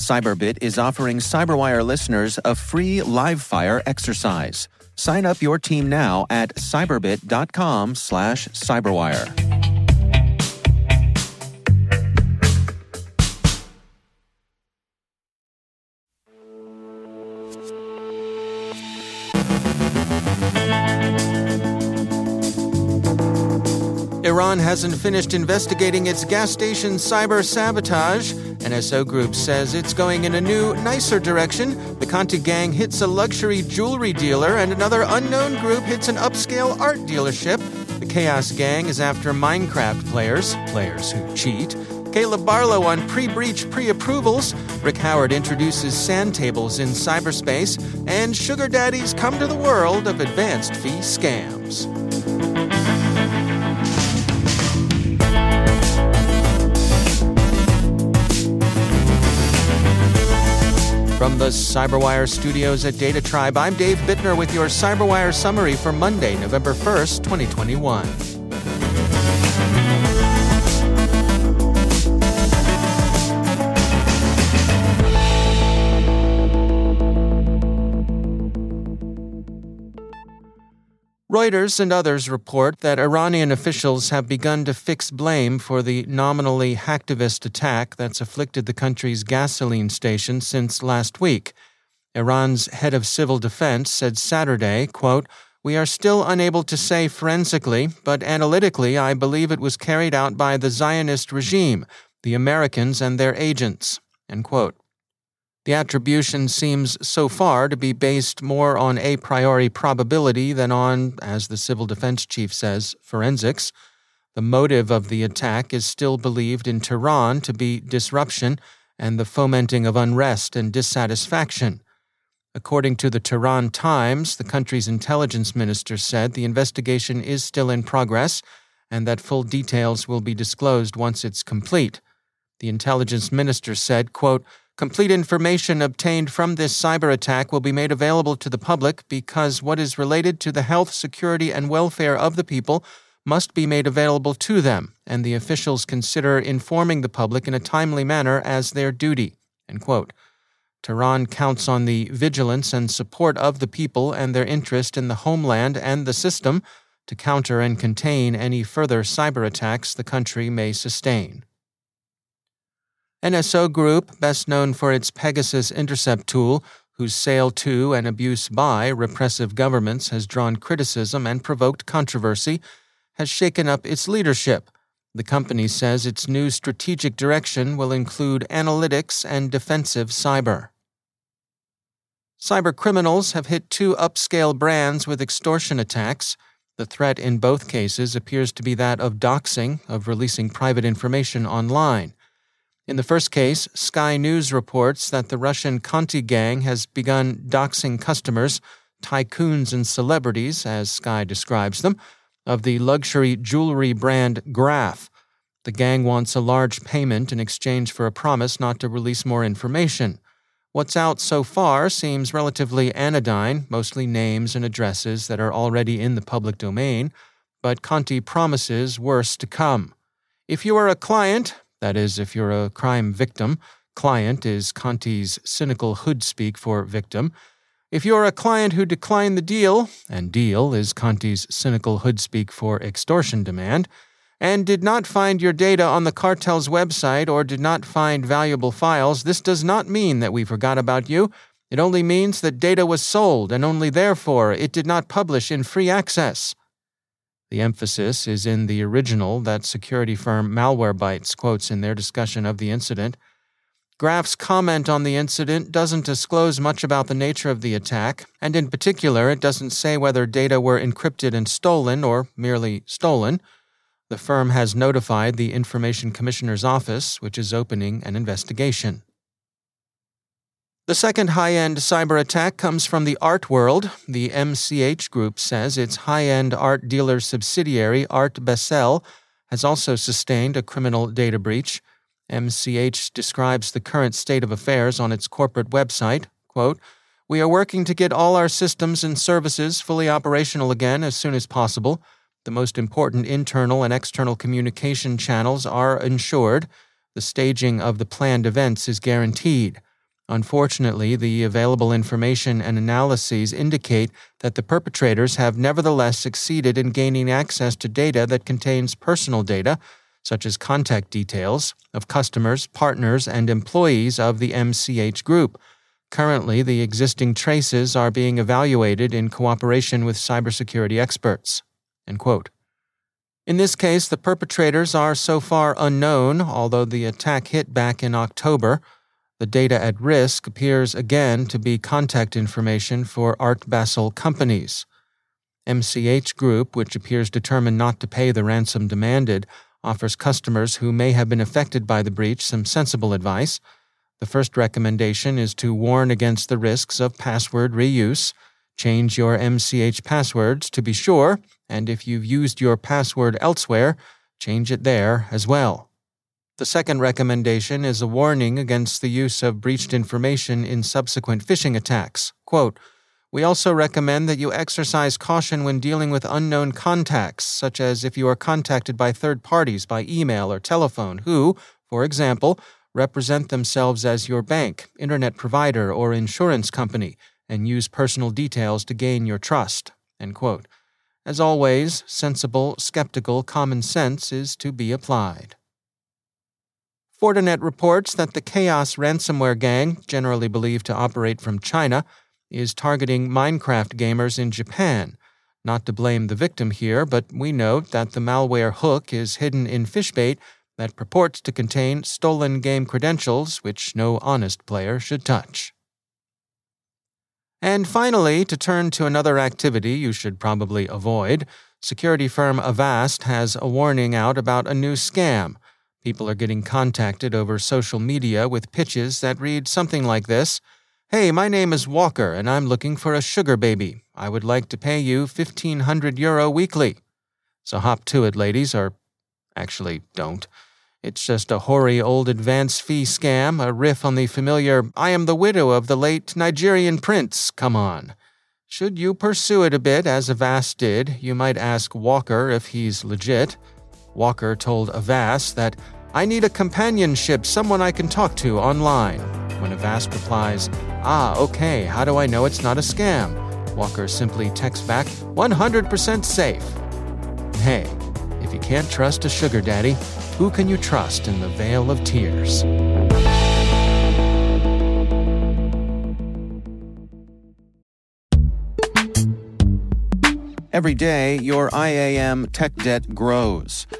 Cyberbit is offering Cyberwire listeners a free live fire exercise. Sign up your team now at cyberbit.com slash cyberwire. Iran hasn't finished investigating its gas station cyber sabotage. NSO Group says it's going in a new, nicer direction. The Conti gang hits a luxury jewelry dealer, and another unknown group hits an upscale art dealership. The Chaos Gang is after Minecraft players, players who cheat. Caleb Barlow on pre breach pre approvals. Rick Howard introduces sand tables in cyberspace. And sugar daddies come to the world of advanced fee scams. From the Cyberwire studios at Data Tribe, I'm Dave Bittner with your Cyberwire summary for Monday, November 1st, 2021. Reuters and others report that Iranian officials have begun to fix blame for the nominally hacktivist attack that's afflicted the country's gasoline station since last week. Iran's head of civil defense said Saturday, quote, we are still unable to say forensically, but analytically, I believe it was carried out by the Zionist regime, the Americans, and their agents. End quote. The attribution seems so far to be based more on a priori probability than on, as the civil defense chief says, forensics. The motive of the attack is still believed in Tehran to be disruption and the fomenting of unrest and dissatisfaction. According to the Tehran Times, the country's intelligence minister said the investigation is still in progress and that full details will be disclosed once it's complete. The intelligence minister said, quote, Complete information obtained from this cyber attack will be made available to the public because what is related to the health, security, and welfare of the people must be made available to them, and the officials consider informing the public in a timely manner as their duty. Tehran counts on the vigilance and support of the people and their interest in the homeland and the system to counter and contain any further cyber attacks the country may sustain. NSO Group, best known for its Pegasus intercept tool, whose sale to and abuse by repressive governments has drawn criticism and provoked controversy, has shaken up its leadership. The company says its new strategic direction will include analytics and defensive cyber. Cyber criminals have hit two upscale brands with extortion attacks. The threat in both cases appears to be that of doxing, of releasing private information online. In the first case, Sky News reports that the Russian Conti gang has begun doxing customers, tycoons and celebrities, as Sky describes them, of the luxury jewelry brand Graf. The gang wants a large payment in exchange for a promise not to release more information. What's out so far seems relatively anodyne, mostly names and addresses that are already in the public domain, but Conti promises worse to come. If you are a client, that is, if you're a crime victim, client is Conti's cynical hood speak for victim. If you're a client who declined the deal, and deal is Conti's cynical hood speak for extortion demand, and did not find your data on the cartel's website or did not find valuable files, this does not mean that we forgot about you. It only means that data was sold and only therefore it did not publish in free access. The emphasis is in the original that security firm Malwarebytes quotes in their discussion of the incident. Graf's comment on the incident doesn't disclose much about the nature of the attack, and in particular, it doesn't say whether data were encrypted and stolen or merely stolen. The firm has notified the Information Commissioner's Office, which is opening an investigation. The second high end cyber attack comes from the art world. The MCH Group says its high end art dealer subsidiary, Art Basel, has also sustained a criminal data breach. MCH describes the current state of affairs on its corporate website. Quote, we are working to get all our systems and services fully operational again as soon as possible. The most important internal and external communication channels are ensured. The staging of the planned events is guaranteed. Unfortunately, the available information and analyses indicate that the perpetrators have nevertheless succeeded in gaining access to data that contains personal data such as contact details, of customers, partners, and employees of the MCH group. Currently, the existing traces are being evaluated in cooperation with cybersecurity experts. In this case, the perpetrators are so far unknown, although the attack hit back in October. The data at risk appears again to be contact information for Art Basel companies. MCH Group, which appears determined not to pay the ransom demanded, offers customers who may have been affected by the breach some sensible advice. The first recommendation is to warn against the risks of password reuse. Change your MCH passwords to be sure, and if you've used your password elsewhere, change it there as well. The second recommendation is a warning against the use of breached information in subsequent phishing attacks. Quote, we also recommend that you exercise caution when dealing with unknown contacts, such as if you are contacted by third parties by email or telephone who, for example, represent themselves as your bank, internet provider, or insurance company and use personal details to gain your trust. As always, sensible, skeptical common sense is to be applied. Fortinet reports that the Chaos ransomware gang, generally believed to operate from China, is targeting Minecraft gamers in Japan. Not to blame the victim here, but we note that the malware hook is hidden in Fishbait that purports to contain stolen game credentials which no honest player should touch. And finally, to turn to another activity you should probably avoid, security firm Avast has a warning out about a new scam. People are getting contacted over social media with pitches that read something like this Hey, my name is Walker, and I'm looking for a sugar baby. I would like to pay you 1500 euro weekly. So hop to it, ladies, or actually don't. It's just a hoary old advance fee scam, a riff on the familiar I am the widow of the late Nigerian prince, come on. Should you pursue it a bit, as Avast did, you might ask Walker if he's legit. Walker told Avast that I need a companionship, someone I can talk to online. When Avast replies, Ah, okay, how do I know it's not a scam? Walker simply texts back, 100% safe. Hey, if you can't trust a sugar daddy, who can you trust in the vale of tears? Every day, your IAM tech debt grows.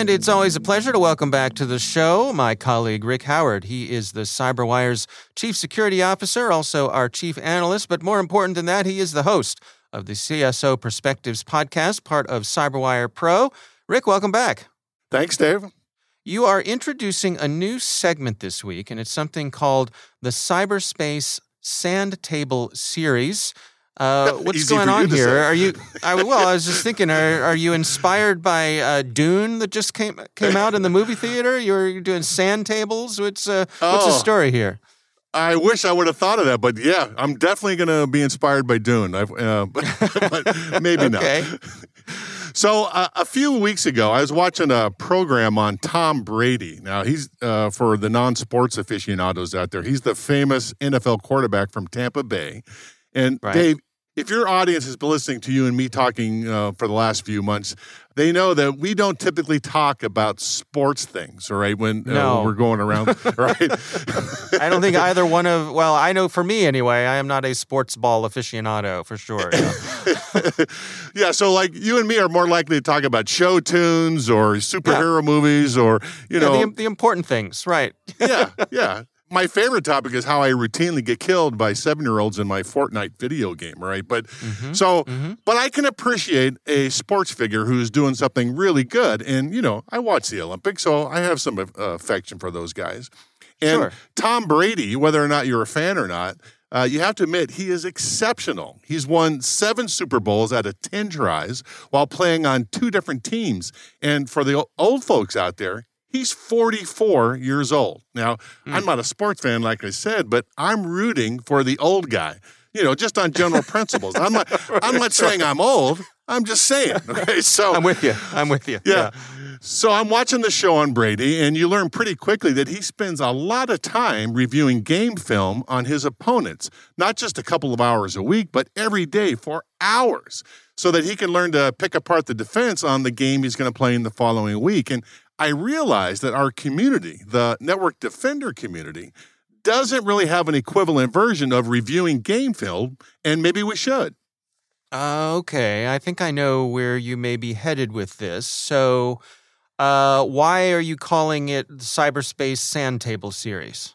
And it's always a pleasure to welcome back to the show my colleague Rick Howard. He is the CyberWire's Chief Security Officer, also our Chief Analyst, but more important than that, he is the host of the CSO Perspectives podcast, part of CyberWire Pro. Rick, welcome back. Thanks, Dave. You are introducing a new segment this week, and it's something called the Cyberspace Sand Table Series. Uh, what's Easy going on here? Are you? I, well, I was just thinking. Are, are you inspired by uh, Dune that just came came out in the movie theater? You're, doing sand tables. What's uh, what's the Oh. story here? I wish I would have thought of that, but yeah, I'm definitely going to be inspired by Dune. I've, uh, but, maybe Okay. not. So uh, a few weeks ago, I was watching a program on Tom Brady. Now he's uh, for the non-sports aficionados out there. He's the famous NFL quarterback from Tampa Bay. And Right. Dave, if your audience has been listening to you and me talking uh, for the last few months, they know that we don't typically talk about sports things, all right? When, uh, No. when we're going around, right? I don't think either one of. Well, I know for me anyway. I am not a sports ball aficionado for sure. yeah. yeah, so like you and me are more likely to talk about show tunes or superhero movies or you Yeah, know, the, the important things, right? yeah, yeah. My favorite topic is how I routinely get killed by seven-year-olds in my Fortnite video game, right? But Mm-hmm. so, but I can appreciate a sports figure who's doing something really good, and you know, I watch the Olympics, so I have some uh, affection for those guys. And Sure. Tom Brady, whether or not you're a fan or not, uh, you have to admit he is exceptional. He's won seven Super Bowls out of 10 tries while playing on two different teams. And for the old folks out there, he's 44 years old. Now, hmm. I'm not a sports fan, like I said, but I'm rooting for the old guy, you know, just on general principles. I'm not, I'm not saying I'm old. I'm just saying. Okay. So I'm with you. I'm with you. yeah. So I'm watching the show on Brady, and you learn pretty quickly that he spends a lot of time reviewing game film on his opponents, not just a couple of hours a week, but every day for hours, so that he can learn to pick apart the defense on the game he's going to play in the following week. And I realized that our community, the network defender community, doesn't really have an equivalent version of reviewing game film, and maybe we should. Uh, okay, I think I know where you may be headed with this. So, uh, why are you calling it the Cyberspace Sand Table Series?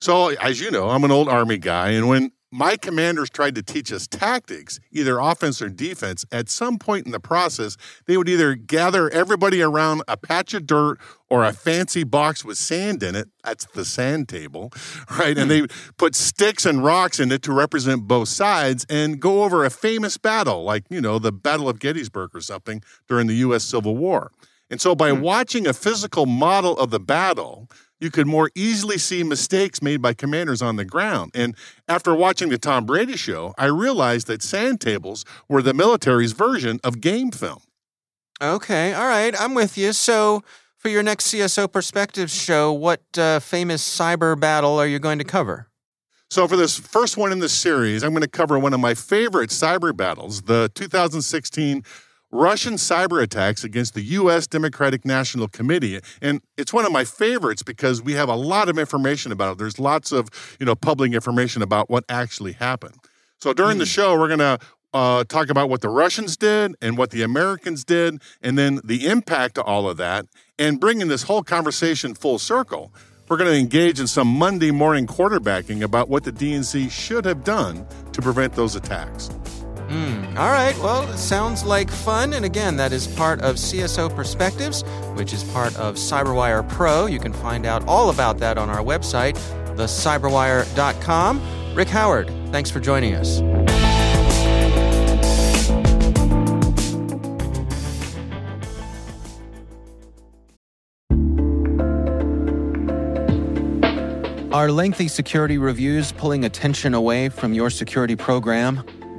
So, as you know, I'm an old Army guy, and when my commanders tried to teach us tactics, either offense or defense, at some point in the process, they would either gather everybody around a patch of dirt or a fancy box with sand in it. That's the sand table, right? And hmm. they put sticks and rocks in it to represent both sides and go over a famous battle, like, you know, the Battle of Gettysburg or something during the U.S. Civil War. And so by hmm. watching a physical model of the battle, you could more easily see mistakes made by commanders on the ground. And after watching the Tom Brady show, I realized that sand tables were the military's version of game film. Okay, all right, I'm with you. So, for your next CSO Perspectives show, what uh, famous cyber battle are you going to cover? So, for this first one in the series, I'm going to cover one of my favorite cyber battles the 2016 Russian cyber attacks against the U.S. Democratic National Committee. And it's one of my favorites because we have a lot of information about it. There's lots of you know, public information about what actually happened. So, during the show, we're going to uh, talk about what the Russians did and what the Americans did, and then the impact of all of that, and bringing this whole conversation full circle. We're going to engage in some Monday morning quarterbacking about what the DNC should have done to prevent those attacks. Mm. All right, well, it sounds like fun. And again, that is part of CSO Perspectives, which is part of CyberWire Pro. You can find out all about that on our website, thecyberwire.com. Rick Howard, thanks for joining us. Are lengthy security reviews pulling attention away from your security program?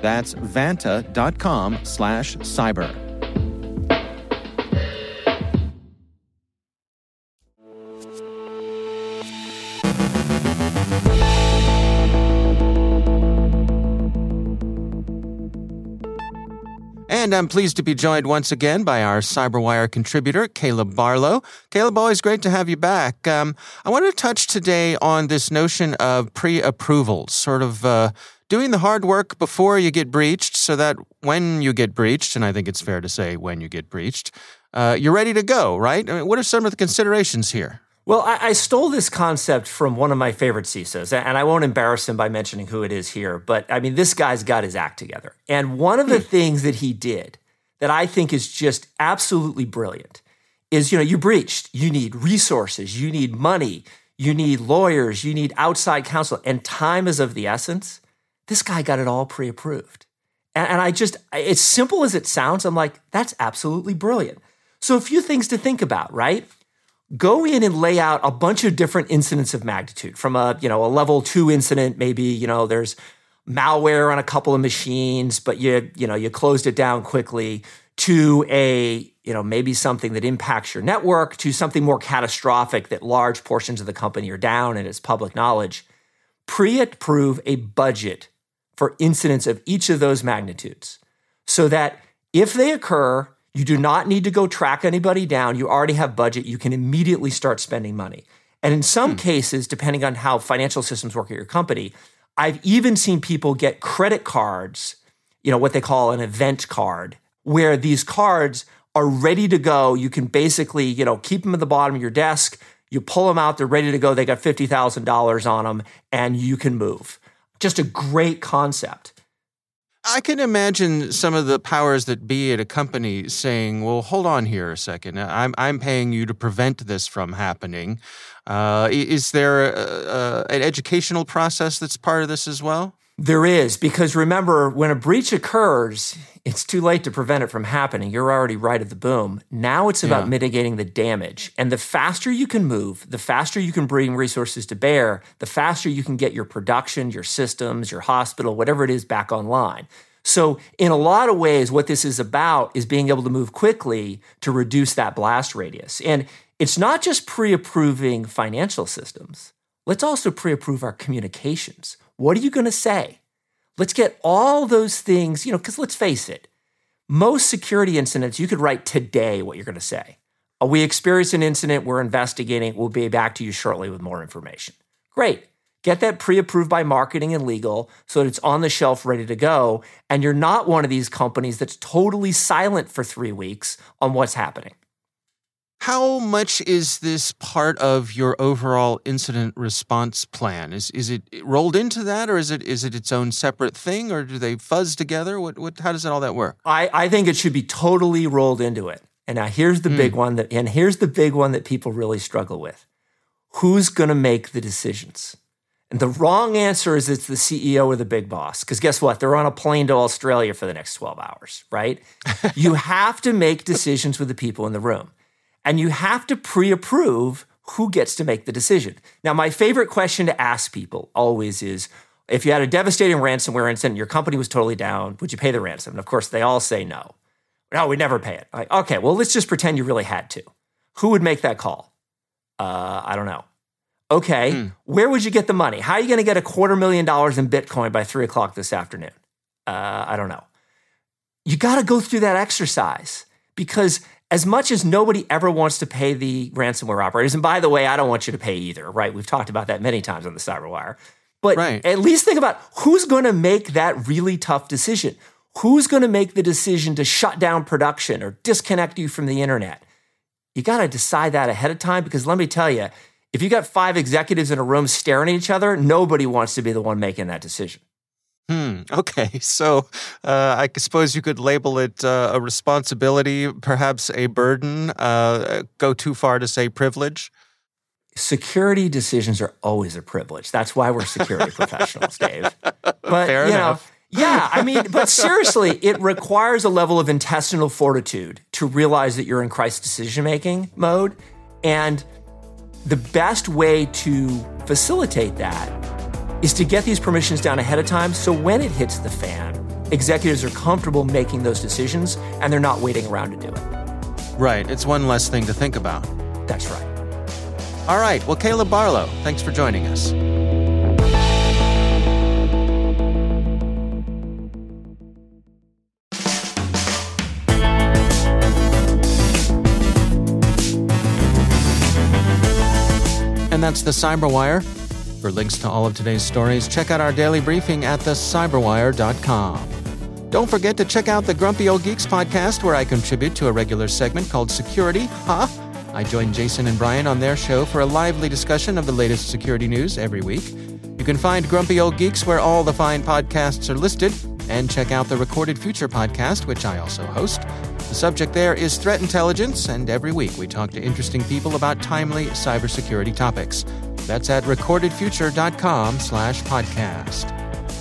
That's vanta.com slash cyber. And I'm pleased to be joined once again by our CyberWire contributor, Caleb Barlow. Caleb, always great to have you back. Um, I want to touch today on this notion of pre approvals, sort of uh, doing the hard work before you get breached so that when you get breached, and I think it's fair to say when you get breached, uh, you're ready to go, right? I mean, what are some of the considerations here? Well, I, I, stole this concept from one of my favorite CISOs, and I won't embarrass him by mentioning who it is here, but I mean, this guy's got his act together. And one of the hmm. things that he did that I think is just absolutely brilliant is, you know, you breached, you need resources, you need money, you need lawyers, you need outside counsel, and time is of the essence. This guy got it all pre approved. And, and I just, as simple as it sounds, I'm like, that's absolutely brilliant. So, a few things to think about, right? go in and lay out a bunch of different incidents of magnitude from a you know a level two incident maybe you know there's malware on a couple of machines but you you know you closed it down quickly to a you know maybe something that impacts your network to something more catastrophic that large portions of the company are down and it's public knowledge pre-approve a budget for incidents of each of those magnitudes so that if they occur you do not need to go track anybody down. You already have budget. You can immediately start spending money. And in some hmm. cases, depending on how financial systems work at your company, I've even seen people get credit cards, you know, what they call an event card, where these cards are ready to go. You can basically, you know, keep them at the bottom of your desk. You pull them out, they're ready to go. They got $50,000 on them, and you can move. Just a great concept. I can imagine some of the powers that be at a company saying, "Well, hold on here a second. I'm I'm paying you to prevent this from happening." Uh, is there a, a, an educational process that's part of this as well? There is, because remember, when a breach occurs, it's too late to prevent it from happening. You're already right at the boom. Now it's about yeah. mitigating the damage. And the faster you can move, the faster you can bring resources to bear, the faster you can get your production, your systems, your hospital, whatever it is back online. So, in a lot of ways, what this is about is being able to move quickly to reduce that blast radius. And it's not just pre approving financial systems, let's also pre approve our communications. What are you going to say? Let's get all those things, you know, because let's face it, most security incidents, you could write today what you're going to say. Uh, we experienced an incident, we're investigating, we'll be back to you shortly with more information. Great. Get that pre approved by marketing and legal so that it's on the shelf ready to go. And you're not one of these companies that's totally silent for three weeks on what's happening. How much is this part of your overall incident response plan? Is is it rolled into that, or is it is it its own separate thing, or do they fuzz together? What what how does it all that work? I, I think it should be totally rolled into it. And now here's the mm. big one that and here's the big one that people really struggle with. Who's gonna make the decisions? And the wrong answer is it's the CEO or the big boss. Because guess what? They're on a plane to Australia for the next 12 hours, right? you have to make decisions with the people in the room and you have to pre approve who gets to make the decision. Now, my favorite question to ask people always is if you had a devastating ransomware incident, your company was totally down, would you pay the ransom? And of course, they all say no. No, we never pay it. Like, okay, well, let's just pretend you really had to. Who would make that call? Uh, I don't know. Okay, hmm. where would you get the money? How are you going to get a quarter million dollars in Bitcoin by three o'clock this afternoon? Uh, I don't know. You got to go through that exercise because as much as nobody ever wants to pay the ransomware operators, and by the way, I don't want you to pay either, right? We've talked about that many times on the Cyberwire. But right. at least think about who's going to make that really tough decision. Who's going to make the decision to shut down production or disconnect you from the internet? You got to decide that ahead of time because let me tell you, If you got five executives in a room staring at each other, nobody wants to be the one making that decision. Hmm. Okay. So uh, I suppose you could label it uh, a responsibility, perhaps a burden. Uh, go too far to say privilege. Security decisions are always a privilege. That's why we're security professionals, Dave. But Fair you enough. know, yeah, I mean, but seriously, it requires a level of intestinal fortitude to realize that you're in crisis decision making mode, and the best way to facilitate that is to get these permissions down ahead of time so when it hits the fan, executives are comfortable making those decisions and they're not waiting around to do it. Right. It's one less thing to think about. That's right. All right. Well, Caleb Barlow, thanks for joining us. And that's the Cyberwire. For links to all of today's stories, check out our daily briefing at thecyberwire.com. Don't forget to check out the Grumpy Old Geeks podcast, where I contribute to a regular segment called Security. Huh? I join Jason and Brian on their show for a lively discussion of the latest security news every week. You can find Grumpy Old Geeks where all the fine podcasts are listed, and check out the Recorded Future podcast, which I also host. The subject there is threat intelligence, and every week we talk to interesting people about timely cybersecurity topics. That's at recordedfuture.com slash podcast.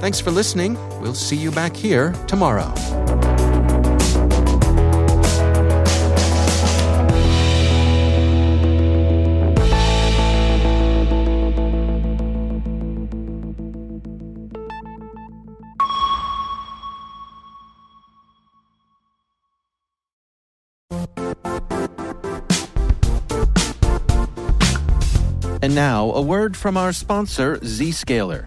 Thanks for listening. We'll see you back here tomorrow. And now, a word from our sponsor, Zscaler